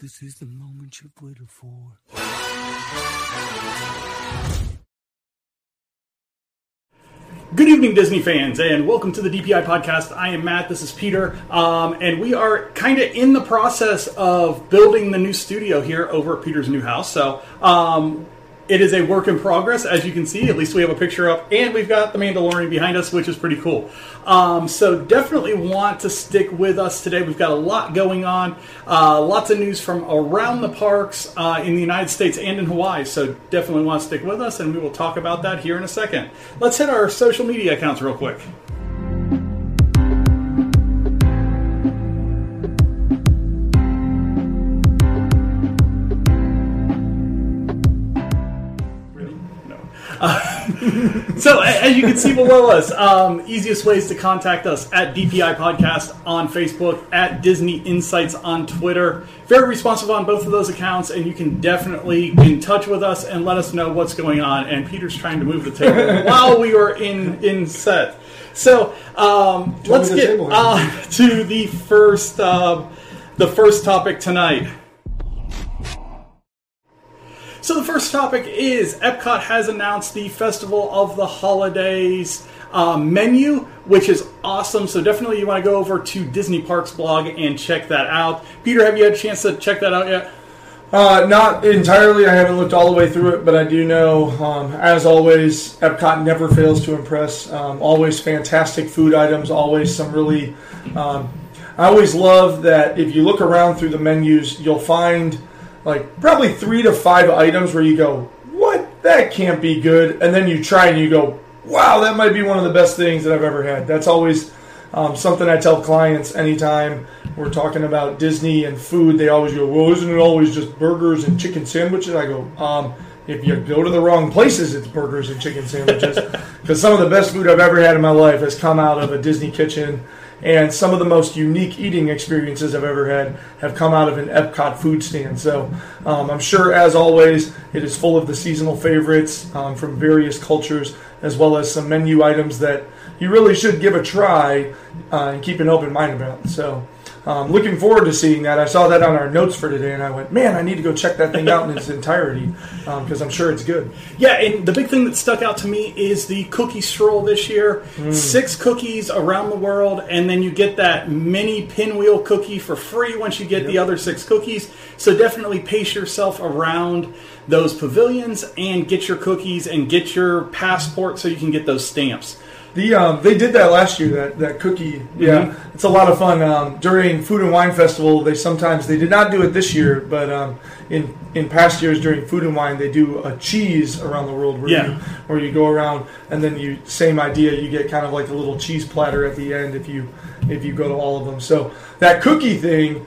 This is the moment you've waited for. Good evening, Disney fans, and welcome to the DPI podcast. I am Matt. This is Peter, um, and we are kind of in the process of building the new studio here over at Peter's new house. So um, it is a work in progress, as you can see. At least we have a picture up, and we've got the Mandalorian behind us, which is pretty cool. Um, so definitely want to stick with us today. We've got a lot going on, uh, lots of news from around the parks uh, in the United States and in Hawaii. So definitely want to stick with us, and we will talk about that here in a second. Let's hit our social media accounts real quick. so as you can see below us, um, easiest ways to contact us at DPI Podcast on Facebook, at Disney Insights on Twitter. Very responsive on both of those accounts, and you can definitely get in touch with us and let us know what's going on. And Peter's trying to move the table while we are in in set. So um, let's get uh, to the first uh, the first topic tonight. So the first topic is Epcot has announced the Festival of the Holidays um, menu, which is awesome. So definitely you want to go over to Disney Parks blog and check that out. Peter, have you had a chance to check that out yet? Uh, not entirely. I haven't looked all the way through it, but I do know, um, as always, Epcot never fails to impress. Um, always fantastic food items. Always some really. Um, I always love that if you look around through the menus, you'll find like probably three to five items where you go, "What? That can't be good," and then you try and you go, "Wow, that might be one of the best things that I've ever had." That's always um, something I tell clients anytime we're talking about Disney and food. They always go, "Well, isn't it always just burgers and chicken sandwiches?" I go, um, "If you go to the wrong places, it's burgers and chicken sandwiches." Because some of the best food I've ever had in my life has come out of a Disney kitchen, and some of the most unique eating experiences I've ever had have come out of an Epcot food stand. So um, I'm sure, as always, it is full of the seasonal favorites um, from various cultures, as well as some menu items that you really should give a try uh, and keep an open mind about. So, um, looking forward to seeing that. I saw that on our notes for today, and I went, "Man, I need to go check that thing out in its entirety because I'm sure it's good." Yeah, and the big thing that stuck out to me is the cookie stroll this year. Six cookies around the world, and then you get that mini pinwheel cookie for free once you get the other six cookies. So definitely pace yourself around those pavilions and get your cookies and get your passport so you can get those stamps. The um, they did that last year. That that cookie, yeah, it's a lot of fun. Um, during Food and Wine Festival, they sometimes they did not do it this year, but um, in in past years during Food and Wine, they do a cheese around the world where Yeah. you where you go around and then you same idea. You get kind of like a little cheese platter at the end if you if you go to all of them. So that cookie thing,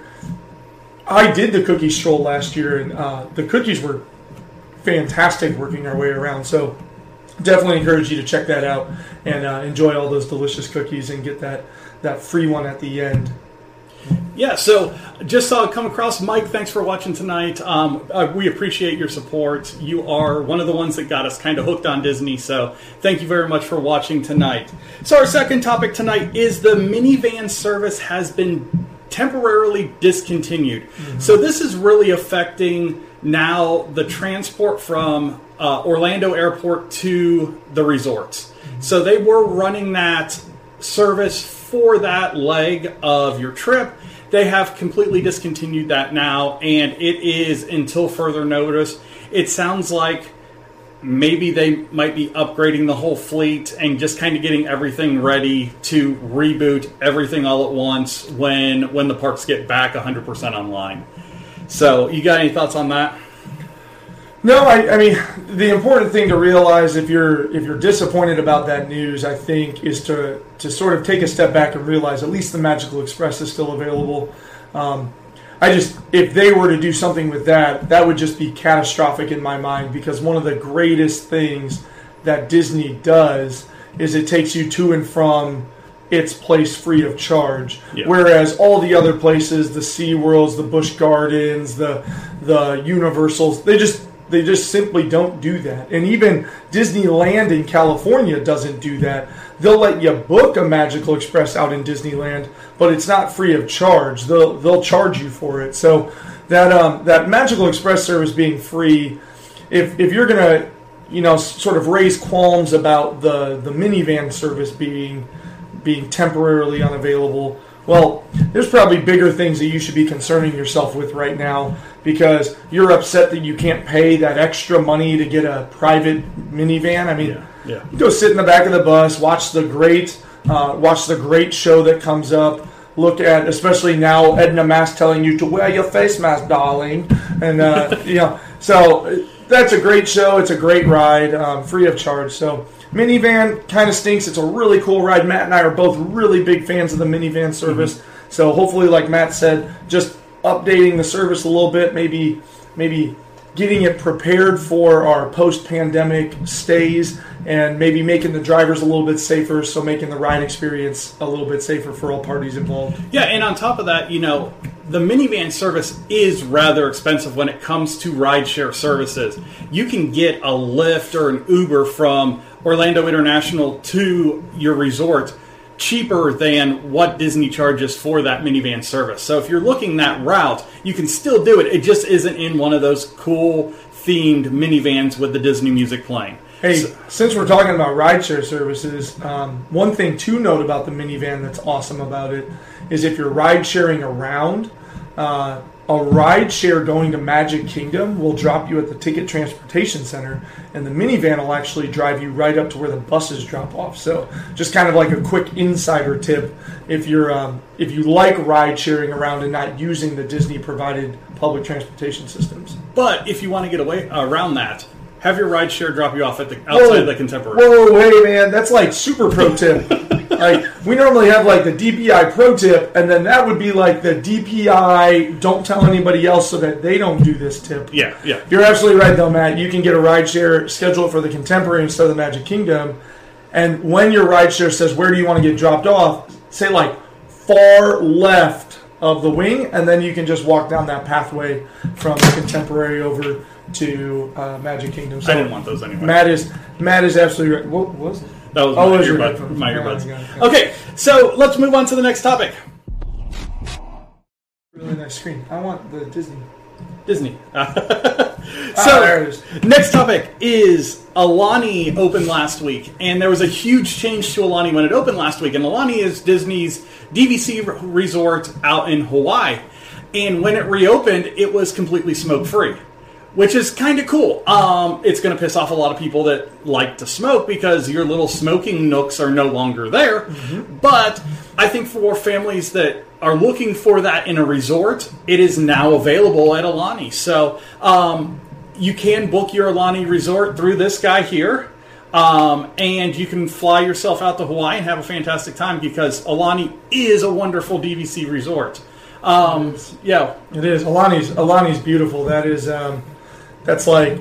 I did the cookie stroll last year, and uh, the cookies were fantastic working our way around. So definitely encourage you to check that out and uh, enjoy all those delicious cookies and get that that free one at the end. Yeah, so just saw it come across. Mike, thanks for watching tonight. Um, uh, we appreciate your support. You are one of the ones that got us kind of hooked on Disney, so thank you very much for watching tonight. So, our second topic tonight is the minivan service has been temporarily discontinued. So, this is really affecting now the transport from uh, Orlando Airport to the resorts. So, they were running that service for that leg of your trip. They have completely discontinued that now, and it is until further notice. It sounds like maybe they might be upgrading the whole fleet and just kind of getting everything ready to reboot everything all at once when when the parks get back 100% online. So, you got any thoughts on that? No, I, I mean the important thing to realize if you're if you're disappointed about that news, I think is to to sort of take a step back and realize at least the Magical Express is still available. Um, I just if they were to do something with that, that would just be catastrophic in my mind because one of the greatest things that Disney does is it takes you to and from its place free of charge. Yeah. Whereas all the other places, the Sea Worlds, the Busch Gardens, the the Universals, they just they just simply don't do that. And even Disneyland in California doesn't do that. They'll let you book a Magical Express out in Disneyland, but it's not free of charge. They'll they'll charge you for it. So that um, that Magical Express service being free, if if you're gonna you know sort of raise qualms about the the minivan service being being temporarily unavailable well, there's probably bigger things that you should be concerning yourself with right now because you're upset that you can't pay that extra money to get a private minivan. I mean, Yeah, yeah. go sit in the back of the bus, watch the great, uh, watch the great show that comes up. Look at, especially now, Edna Mask telling you to wear your face mask, darling, and uh, you know, so that's a great show. It's a great ride, um, free of charge. So minivan kind of stinks. It's a really cool ride. Matt and I are both really big fans of the minivan service. Mm-hmm. So hopefully, like Matt said, just updating the service a little bit, maybe maybe getting it prepared for our post-pandemic stays and maybe making the drivers a little bit safer so making the ride experience a little bit safer for all parties involved Yeah, and on top of that, you know, the minivan service is rather expensive when it comes to rideshare services. You can get a Lyft or an Uber from Orlando International to your resort cheaper than what Disney charges for that minivan service. So if you're looking that route, you can still do it. It just isn't in one of those cool themed minivans with the Disney music playing. Hey, So- since we're talking about rideshare services, um, one thing to note about the minivan that's awesome about it is if you're ride sharing around, uh, a ride share going to Magic Kingdom will drop you at the Ticket Transportation Center, and the minivan will actually drive you right up to where the buses drop off. So, just kind of like a quick insider tip if you're um, if you like ride sharing around and not using the Disney provided public transportation systems. But if you want to get away around that, have your rideshare drop you off at the outside of the contemporary. Whoa, wait, man, that's like super pro tip. like we normally have like the DPI pro tip, and then that would be like the DPI don't tell anybody else so that they don't do this tip. Yeah, yeah. You're absolutely right, though, Matt. You can get a ride share scheduled for the Contemporary instead of the Magic Kingdom, and when your ride share says where do you want to get dropped off, say like far left of the wing, and then you can just walk down that pathway from the Contemporary over to uh, Magic Kingdom. So I didn't want those anyway. Matt is Matt is absolutely right. What was it? That was Oh, my, your earbud, my earbuds. Okay, so let's move on to the next topic. Really nice screen. I want the Disney. Disney. Ah, so, there it is. next topic is Aulani opened last week, and there was a huge change to Aulani when it opened last week. And Aulani is Disney's DVC resort out in Hawaii. And when it reopened, it was completely smoke free, which is kind of cool. Um, it's going to piss off a lot of people that like to smoke because your little smoking nooks are no longer there. But I think for families that are looking for that in a resort, it is now available at Aulani. So um, you can book your Aulani resort through this guy here. Um, and you can fly yourself out to Hawaii and have a fantastic time because Aulani is a wonderful DVC resort. Um, yeah, It is. Aulani's Aulani's beautiful. That is um, that's like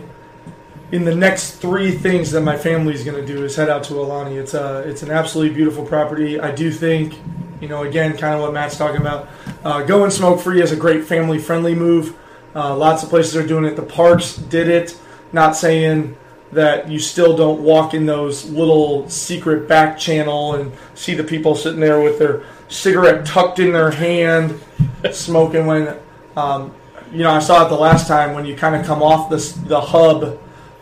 in the next three things that my family is going to do is head out to Aulani. It's a it's an absolutely beautiful property. I do think, you know, again, kind of what Matt's talking about. Uh, going smoke free is a great family friendly move. Uh, lots of places are doing it. The parks did it. Not saying that you still don't walk in those little secret back channel and see the people sitting there with their cigarette tucked in their hand, smoking when. Um, you know, I saw it the last time when you kind of come off this the hub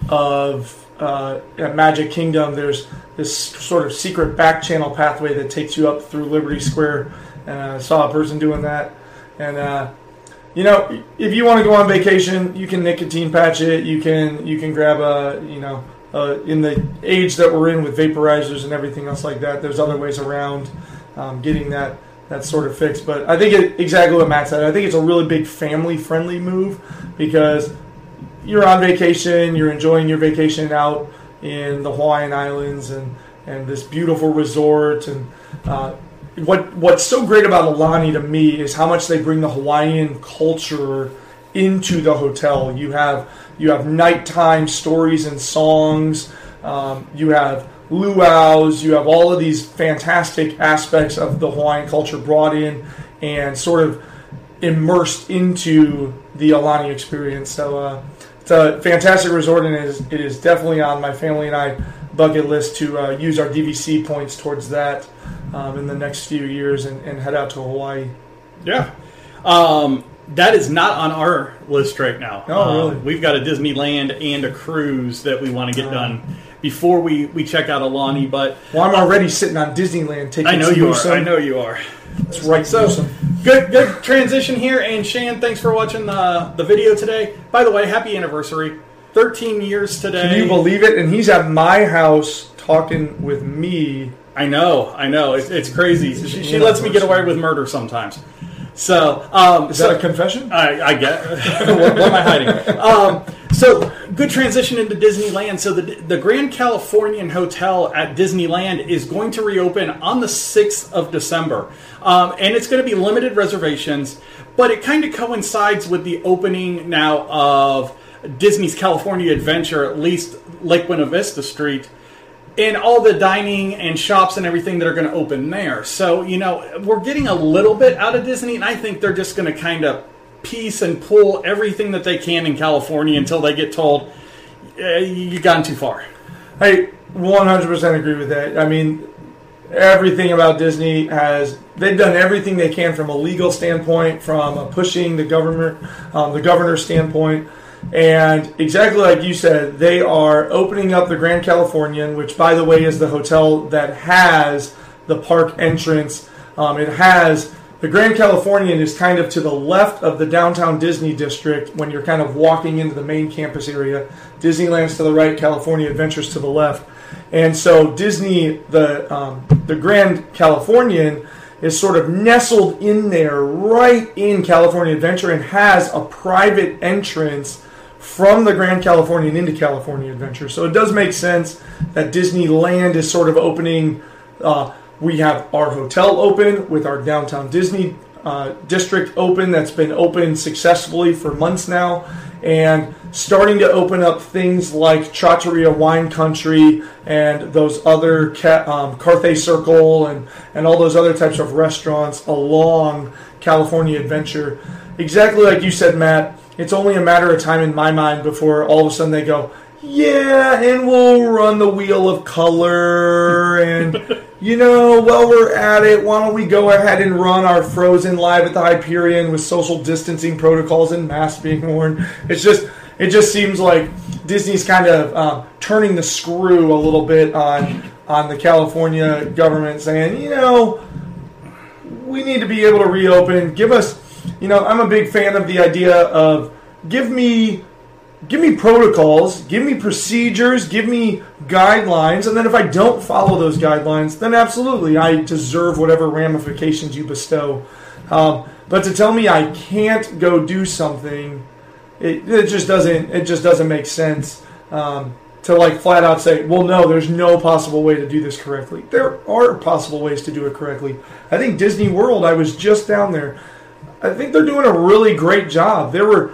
of uh, Magic Kingdom. There's this sort of secret back channel pathway that takes you up through Liberty Square, and I saw a person doing that. And uh, you know, if you want to go on vacation, you can nicotine patch it. You can you can grab a you know uh, in the age that we're in with vaporizers and everything else like that. There's other ways around um, getting that that sort of fixed. But I think it, exactly what Matt said. I think it's a really big family friendly move because you're on vacation, you're enjoying your vacation out in the Hawaiian Islands and, and this beautiful resort. And uh, what what's so great about Aulani to me is how much they bring the Hawaiian culture into the hotel. You have you have nighttime stories and songs. Um, you have luau's. You have all of these fantastic aspects of the Hawaiian culture brought in and sort of immersed into the Aulani experience. So uh, it's a fantastic resort, and it is, it is definitely on my family and I bucket list to uh, use our DVC points towards that um, in the next few years and, and head out to Hawaii. Yeah. Um, that is not on our list right now. Oh, really? We've got a Disneyland and a cruise that we want to get Oh. done before we, we check out Aulani. But Well, I'm already sitting on Disneyland taking I know some you are. Newsom. I know you are. That's right, So Newsom. good, good transition here. And Shan, thanks for watching the the video today. By the way, happy anniversary! Thirteen years today. Can you believe it? And he's at my house talking with me. I know, I know. It's, it's crazy. She, she lets me get away with murder sometimes. So, um, Is so that a confession? I, I get. what, what am I hiding? Um, so, good transition into Disneyland. So, the the Grand Californian Hotel at Disneyland is going to reopen on the sixth of December, um, and it's going to be limited reservations. But it kind of coincides with the opening now of Disney's California Adventure, at least Lake Buena Vista Street and all the dining and shops and everything that are going to open there. So, you know, we're getting a little bit out of Disney, and I think they're just going to kind of piece and pull everything that they can in California until they get told, eh, you've gone too far. I 100% agree with that. I mean, everything about Disney has they've done everything they can from a legal standpoint, from a pushing the government, um, the governor's standpoint, and exactly like you said, they are opening up the Grand Californian, which by the way is the hotel that has the park entrance. Um, it has the Grand Californian is kind of to the left of the downtown Disney district when you're kind of walking into the main campus area. Disneyland's to the right, California Adventures to the left. And so Disney, the um, the Grand Californian, is sort of nestled in there, right in California Adventure, and has a private entrance from the Grand Californian into California Adventure. So it does make sense that Disneyland is sort of opening. Uh, we have our hotel open with our downtown Disney uh, district open that's been open successfully for months now, and starting to open up things like Trattoria Wine Country and those other um, Carthay Circle and and all those other types of restaurants along California Adventure. Exactly like you said, Matt. It's only a matter of time in my mind before all of a sudden they go, yeah, and we'll run the World of Color. And, you know, while we're at it, why don't we go ahead and run our Frozen live at the Hyperion with social distancing protocols and masks being worn? It's just, it just seems like Disney's kind of um, turning the screw a little bit on on the California government, saying, you know, we need to be able to reopen. Give us, you know, I'm a big fan of the idea of give me give me protocols, give me procedures, give me guidelines, and then if I don't follow those guidelines, then absolutely I deserve whatever ramifications you bestow. Um, but to tell me I can't go do something, it, it just doesn't it just doesn't make sense. Um, to like flat out say, well, no, there's no possible way to do this correctly. There are possible ways to do it correctly. I think Disney World, I was just down there. I think they're doing a really great job. There were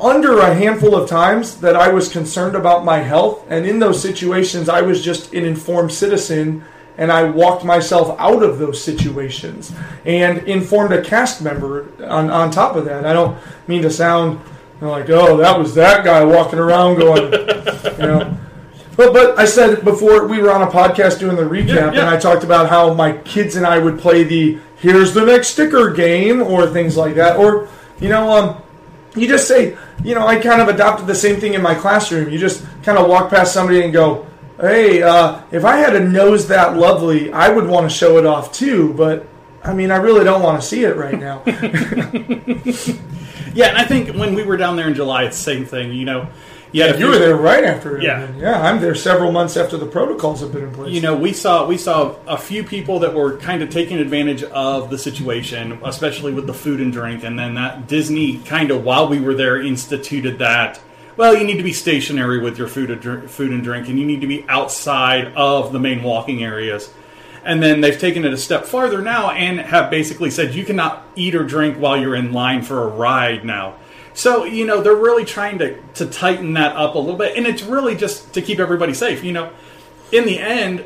under a handful of times that I was concerned about my health, and in those situations, I was just an informed citizen and I walked myself out of those situations and informed a cast member on, on top of that. I don't mean to sound you know, like, oh, that was that guy walking around going, you know. But, but I said before we were on a podcast doing the recap, Yeah, yeah. and I talked about how my kids and I would play the here's the next sticker game or things like that. Or, you know, um, you just say, you know, I kind of adopted the same thing in my classroom. You just kind of walk past somebody and go, hey, uh, if I had a nose that lovely, I would want to show it off too, but I mean, I really don't want to see it right now. Yeah, and I think when we were down there in July, it's the same thing. You know, yeah, you were there right after it. Yeah. Yeah, I'm there several months after the protocols have been in place. You know, we saw we saw a few people that were kind of taking advantage of the situation, especially with the food and drink, and then that Disney kind of while we were there instituted that. Well, you need to be stationary with your food and drink, food and drink, and you need to be outside of the main walking areas. And then they've taken it a step farther now and have basically said you cannot eat or drink while you're in line for a ride now. So, you know, they're really trying to, to tighten that up a little bit. And it's really just to keep everybody safe. You know, in the end,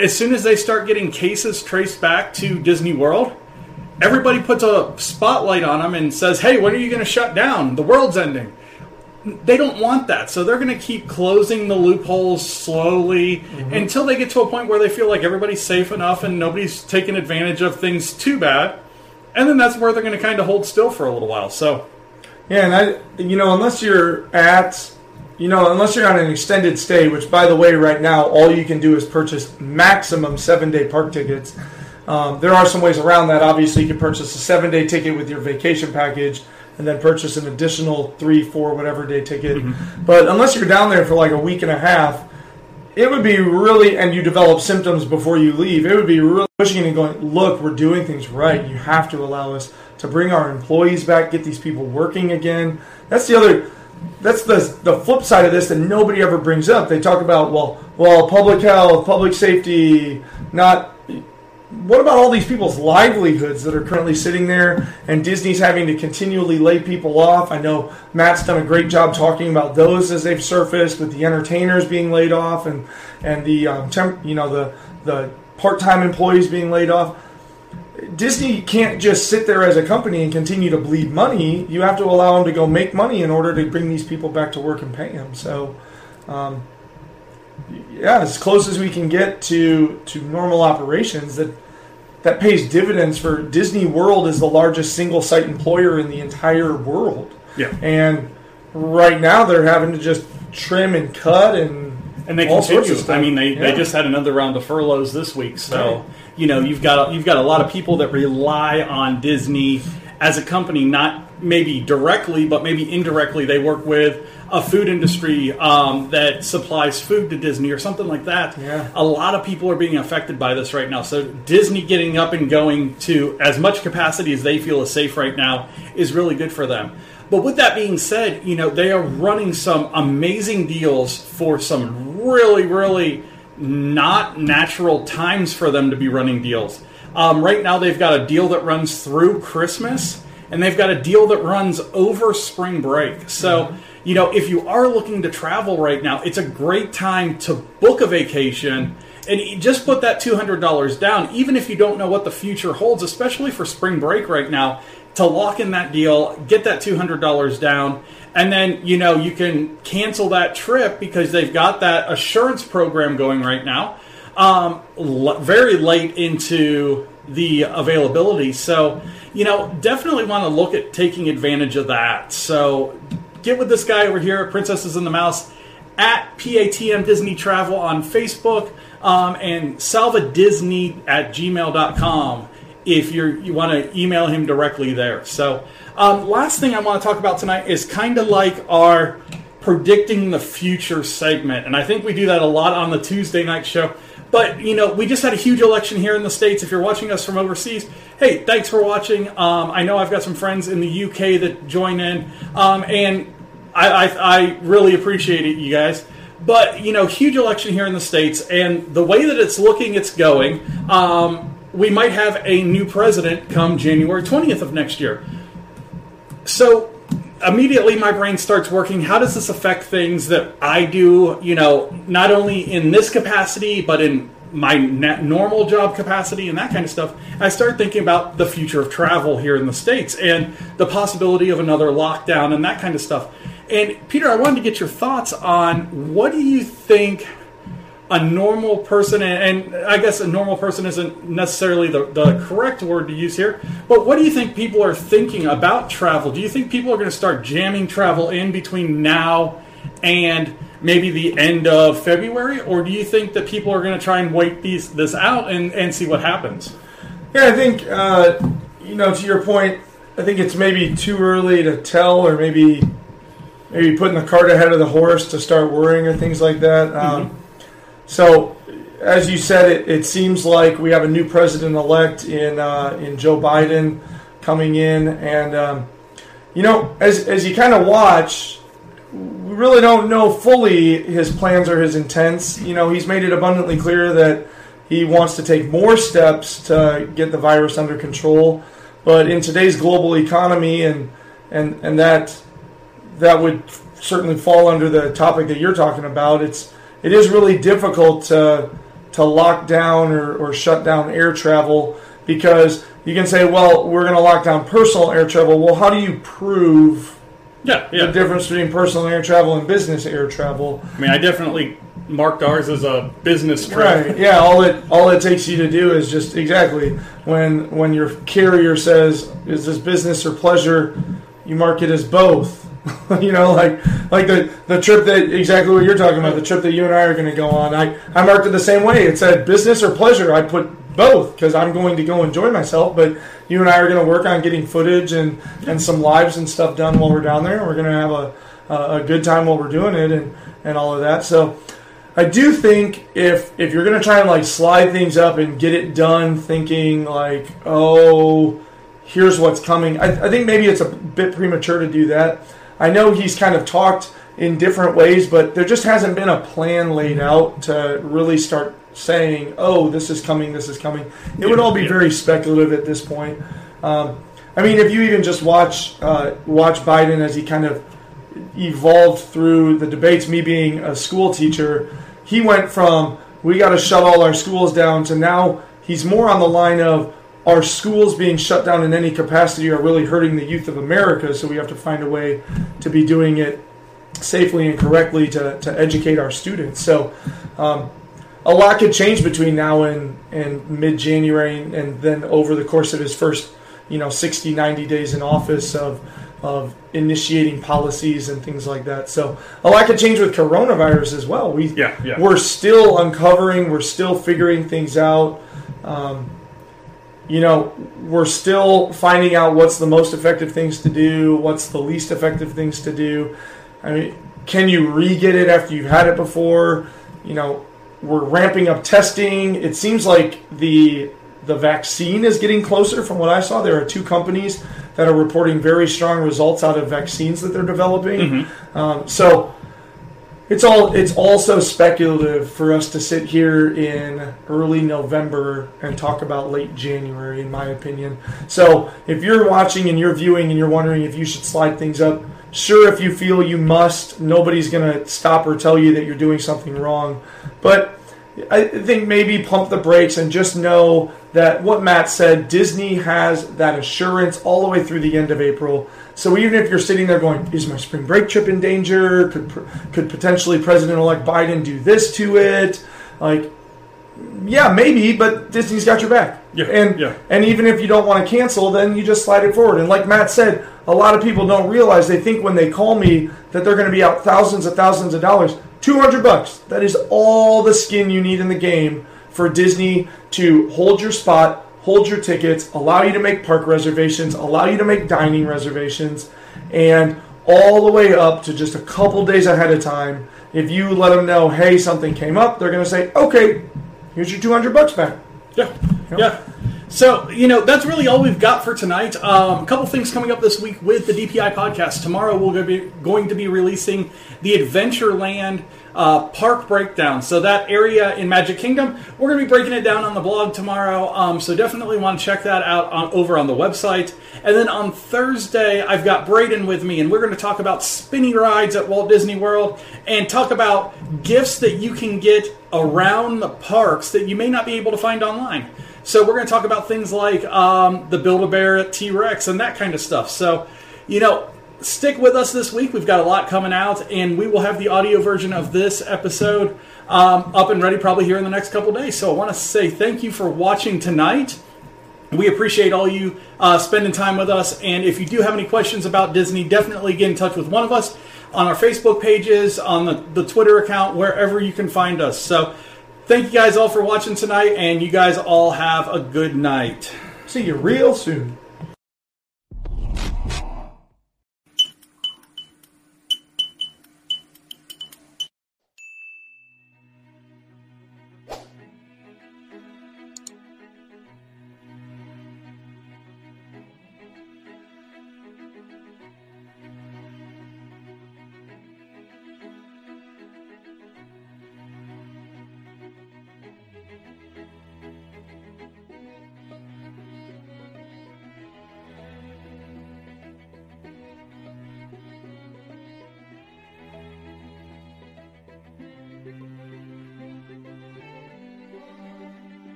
as soon as they start getting cases traced back to Disney World, everybody puts a spotlight on them and says, hey, when are you going to shut down? The world's ending. they don't want that. So they're going to keep closing the loopholes slowly mm-hmm. until they get to a point where they feel like everybody's safe enough and nobody's taking advantage of things too bad. And then that's where they're going to kind of hold still for a little while. So, Yeah, and I, you know, unless you're at, you know, unless you're on an extended stay, which by the way, right now, all you can do is purchase maximum seven day park tickets. Um, there are some ways around that. Obviously, you can purchase a seven day ticket with your vacation package and then purchase an additional three, four, whatever day ticket. But unless you're down there for like a week and a half, it would be really, and you develop symptoms before you leave, it would be really pushing and going, look, we're doing things right. You have to allow us to bring our employees back, get these people working again. That's the other, that's the, the flip side of this that nobody ever brings up. They talk about, well, well, public health, public safety, not what about all these people's livelihoods that are currently sitting there and Disney's having to continually lay people off? I know Matt's done a great job talking about those as they've surfaced with the entertainers being laid off and and the um, temp, you know the the part-time employees being laid off. Disney can't just sit there as a company and continue to bleed money. You have to allow them to go make money in order to bring these people back to work and pay them. So, um, yeah, as close as we can get to to normal operations, that that pays dividends for Disney World is the largest single site employer in the entire world. yeah. And right now they're having to just trim and cut and and they all sorts continue. of stuff. I mean, they, they just had another round of furloughs this week, so Right. You know you've got you've got a lot of people that rely on Disney as a company, not maybe directly, but maybe indirectly. They work with a food industry um, that supplies food to Disney or something like that. Yeah. A lot of people are being affected by this right now. So Disney getting up and going to as much capacity as they feel is safe right now is really good for them. But with that being said, you know, they are running some amazing deals for some really, really not natural times for them to be running deals. Um, right now, they've got a deal that runs through Christmas, and they've got a deal that runs over spring break. So, you know, if you are looking to travel right now, it's a great time to book a vacation and just put that $200 down, even if you don't know what the future holds, especially for spring break right now, to lock in that deal, get that $200 down, and then, you know, you can cancel that trip because they've got that assurance program going right now, um, l- very late into the availability. So, you know, definitely want to look at taking advantage of that. So, get with this guy over here, at Princesses and the Mouse, at PATM Disney Travel on Facebook, um, and salvadisney at gmail.com if you're, you want to email him directly there. So, um, last thing I want to talk about tonight is kind of like our predicting the future segment. And I think we do that a lot on the Tuesday night show. But, you know, we just had a huge election here in the States. If you're watching us from overseas, hey, thanks for watching. Um, I know I've got some friends in the UK that join in. Um, and I, I, I really appreciate it, you guys. But, you know, huge election here in the States. And the way that it's looking, it's going. Um, we might have a new president come January 20th of next year. So immediately my brain starts working. How does this affect things that I do, you know, not only in this capacity, but in my normal job capacity and that kind of stuff? I start thinking about the future of travel here in the States and the possibility of another lockdown and that kind of stuff. And Peter, I wanted to get your thoughts on what do you think a normal person, and I guess a normal person isn't necessarily the, the correct word to use here, but what do you think people are thinking about travel? Do you think people are going to start jamming travel in between now and maybe the end of February, or do you think that people are going to try and wait these this out and, and see what happens? Yeah, I think uh, you know to your point. I think it's maybe too early to tell, or maybe maybe putting the cart ahead of the horse to start worrying or things like that. Um, so, as you said, it, it seems like we have a new president elect in uh, in Joe Biden coming in, and um, you know, as as you kind of watch, we really don't know fully his plans or his intents. You know, he's made it abundantly clear that he wants to take more steps to get the virus under control. But in today's global economy, and and and that that would certainly fall under the topic that you're talking about. It's it is really difficult to to lock down or, or shut down air travel because you can say, well, we're going to lock down personal air travel. Well, how do you prove Yeah, yeah. the difference between personal air travel and business air travel. I mean, I definitely marked ours as a business trip. Right. Yeah. All it all it takes you to do is just exactly when when your carrier says is this business or pleasure, you mark it as both. you know, like like the the trip that exactly what you're talking about, the trip that you and I are going to go on. I I marked it the same way. It said business or pleasure. I put both because I'm going to go enjoy myself, but you and I are going to work on getting footage and and some lives and stuff done while we're down there. We're going to have a a good time while we're doing it and and all of that. So I do think if if you're gonna try and like slide things up and get it done, thinking like, oh, here's what's coming. I, I think maybe it's a bit premature to do that. I know he's kind of talked in different ways, but there just hasn't been a plan laid out to really start saying, oh, this is coming, this is coming. It would all be very speculative at this point. Um, I mean, if you even just watch uh, watch Biden as he kind of evolved through the debates, me being a school teacher, he went from we got to shut all our schools down to now he's more on the line of our schools being shut down in any capacity are really hurting the youth of America, so we have to find a way to be doing it safely and correctly to, to educate our students. So, um, a lot could change between now and, and mid January, and then over the course of his first, you know, 60, 90 days in office of, of initiating policies and things like that. So, a lot could change with coronavirus as well. We, Yeah, yeah. We're still uncovering, we're still figuring things out. Um, you know, we're still finding out what's the most effective things to do, what's the least effective things to do. I mean, can you re-get it after you've had it before? You know, we're ramping up testing. It seems like the the vaccine is getting closer. From what I saw, there are two companies that are reporting very strong results out of vaccines that they're developing. Um, so it's all it's also speculative for us to sit here in early November and talk about late January, in my opinion. So if you're watching and you're viewing and you're wondering if you should slide things up, sure if you feel you must, nobody's gonna stop or tell you that you're doing something wrong. But I think maybe pump the brakes and just know that what Matt said, Disney has that assurance all the way through the end of April. So even if you're sitting there going, "Is my spring break trip in danger? Could could potentially President-elect Biden do this to it?" Like, yeah, maybe, but Disney's got your back. Yeah, and yeah. and even if you don't want to cancel, then you just slide it forward. And like Matt said, a lot of people don't realize they think when they call me that they're going to be out thousands of thousands of dollars. Two hundred bucks. That is all the skin you need in the game for Disney to hold your spot, hold your tickets, allow you to make park reservations, allow you to make dining reservations, and all the way up to just a couple days ahead of time. If you let them know, hey, something came up, they're going to say, okay, here's your two hundred bucks back. Yeah, yeah. So you know that's really all we've got for tonight. Um, a couple things coming up this week with the DPI podcast. Tomorrow we're going to be going to be releasing the Adventureland uh, park breakdown. So that area in Magic Kingdom, we're going to be breaking it down on the blog tomorrow. Um, so definitely want to check that out on, over on the website. And then on Thursday, I've got Braden with me, and we're going to talk about spinning rides at Walt Disney World and talk about gifts that you can get around the parks that you may not be able to find online. So we're going to talk about things like um, the Build-A-Bear T Rex and that kind of stuff. So, you know, stick with us this week. We've got a lot coming out, and we will have the audio version of this episode um, up and ready probably here in the next couple days. So I want to say thank you for watching tonight. We appreciate all you uh, spending time with us. And if you do have any questions about Disney, definitely get in touch with one of us on our Facebook pages, on the, the Twitter account, wherever you can find us. So thank you guys all for watching tonight, and you guys all have a good night. See you real soon.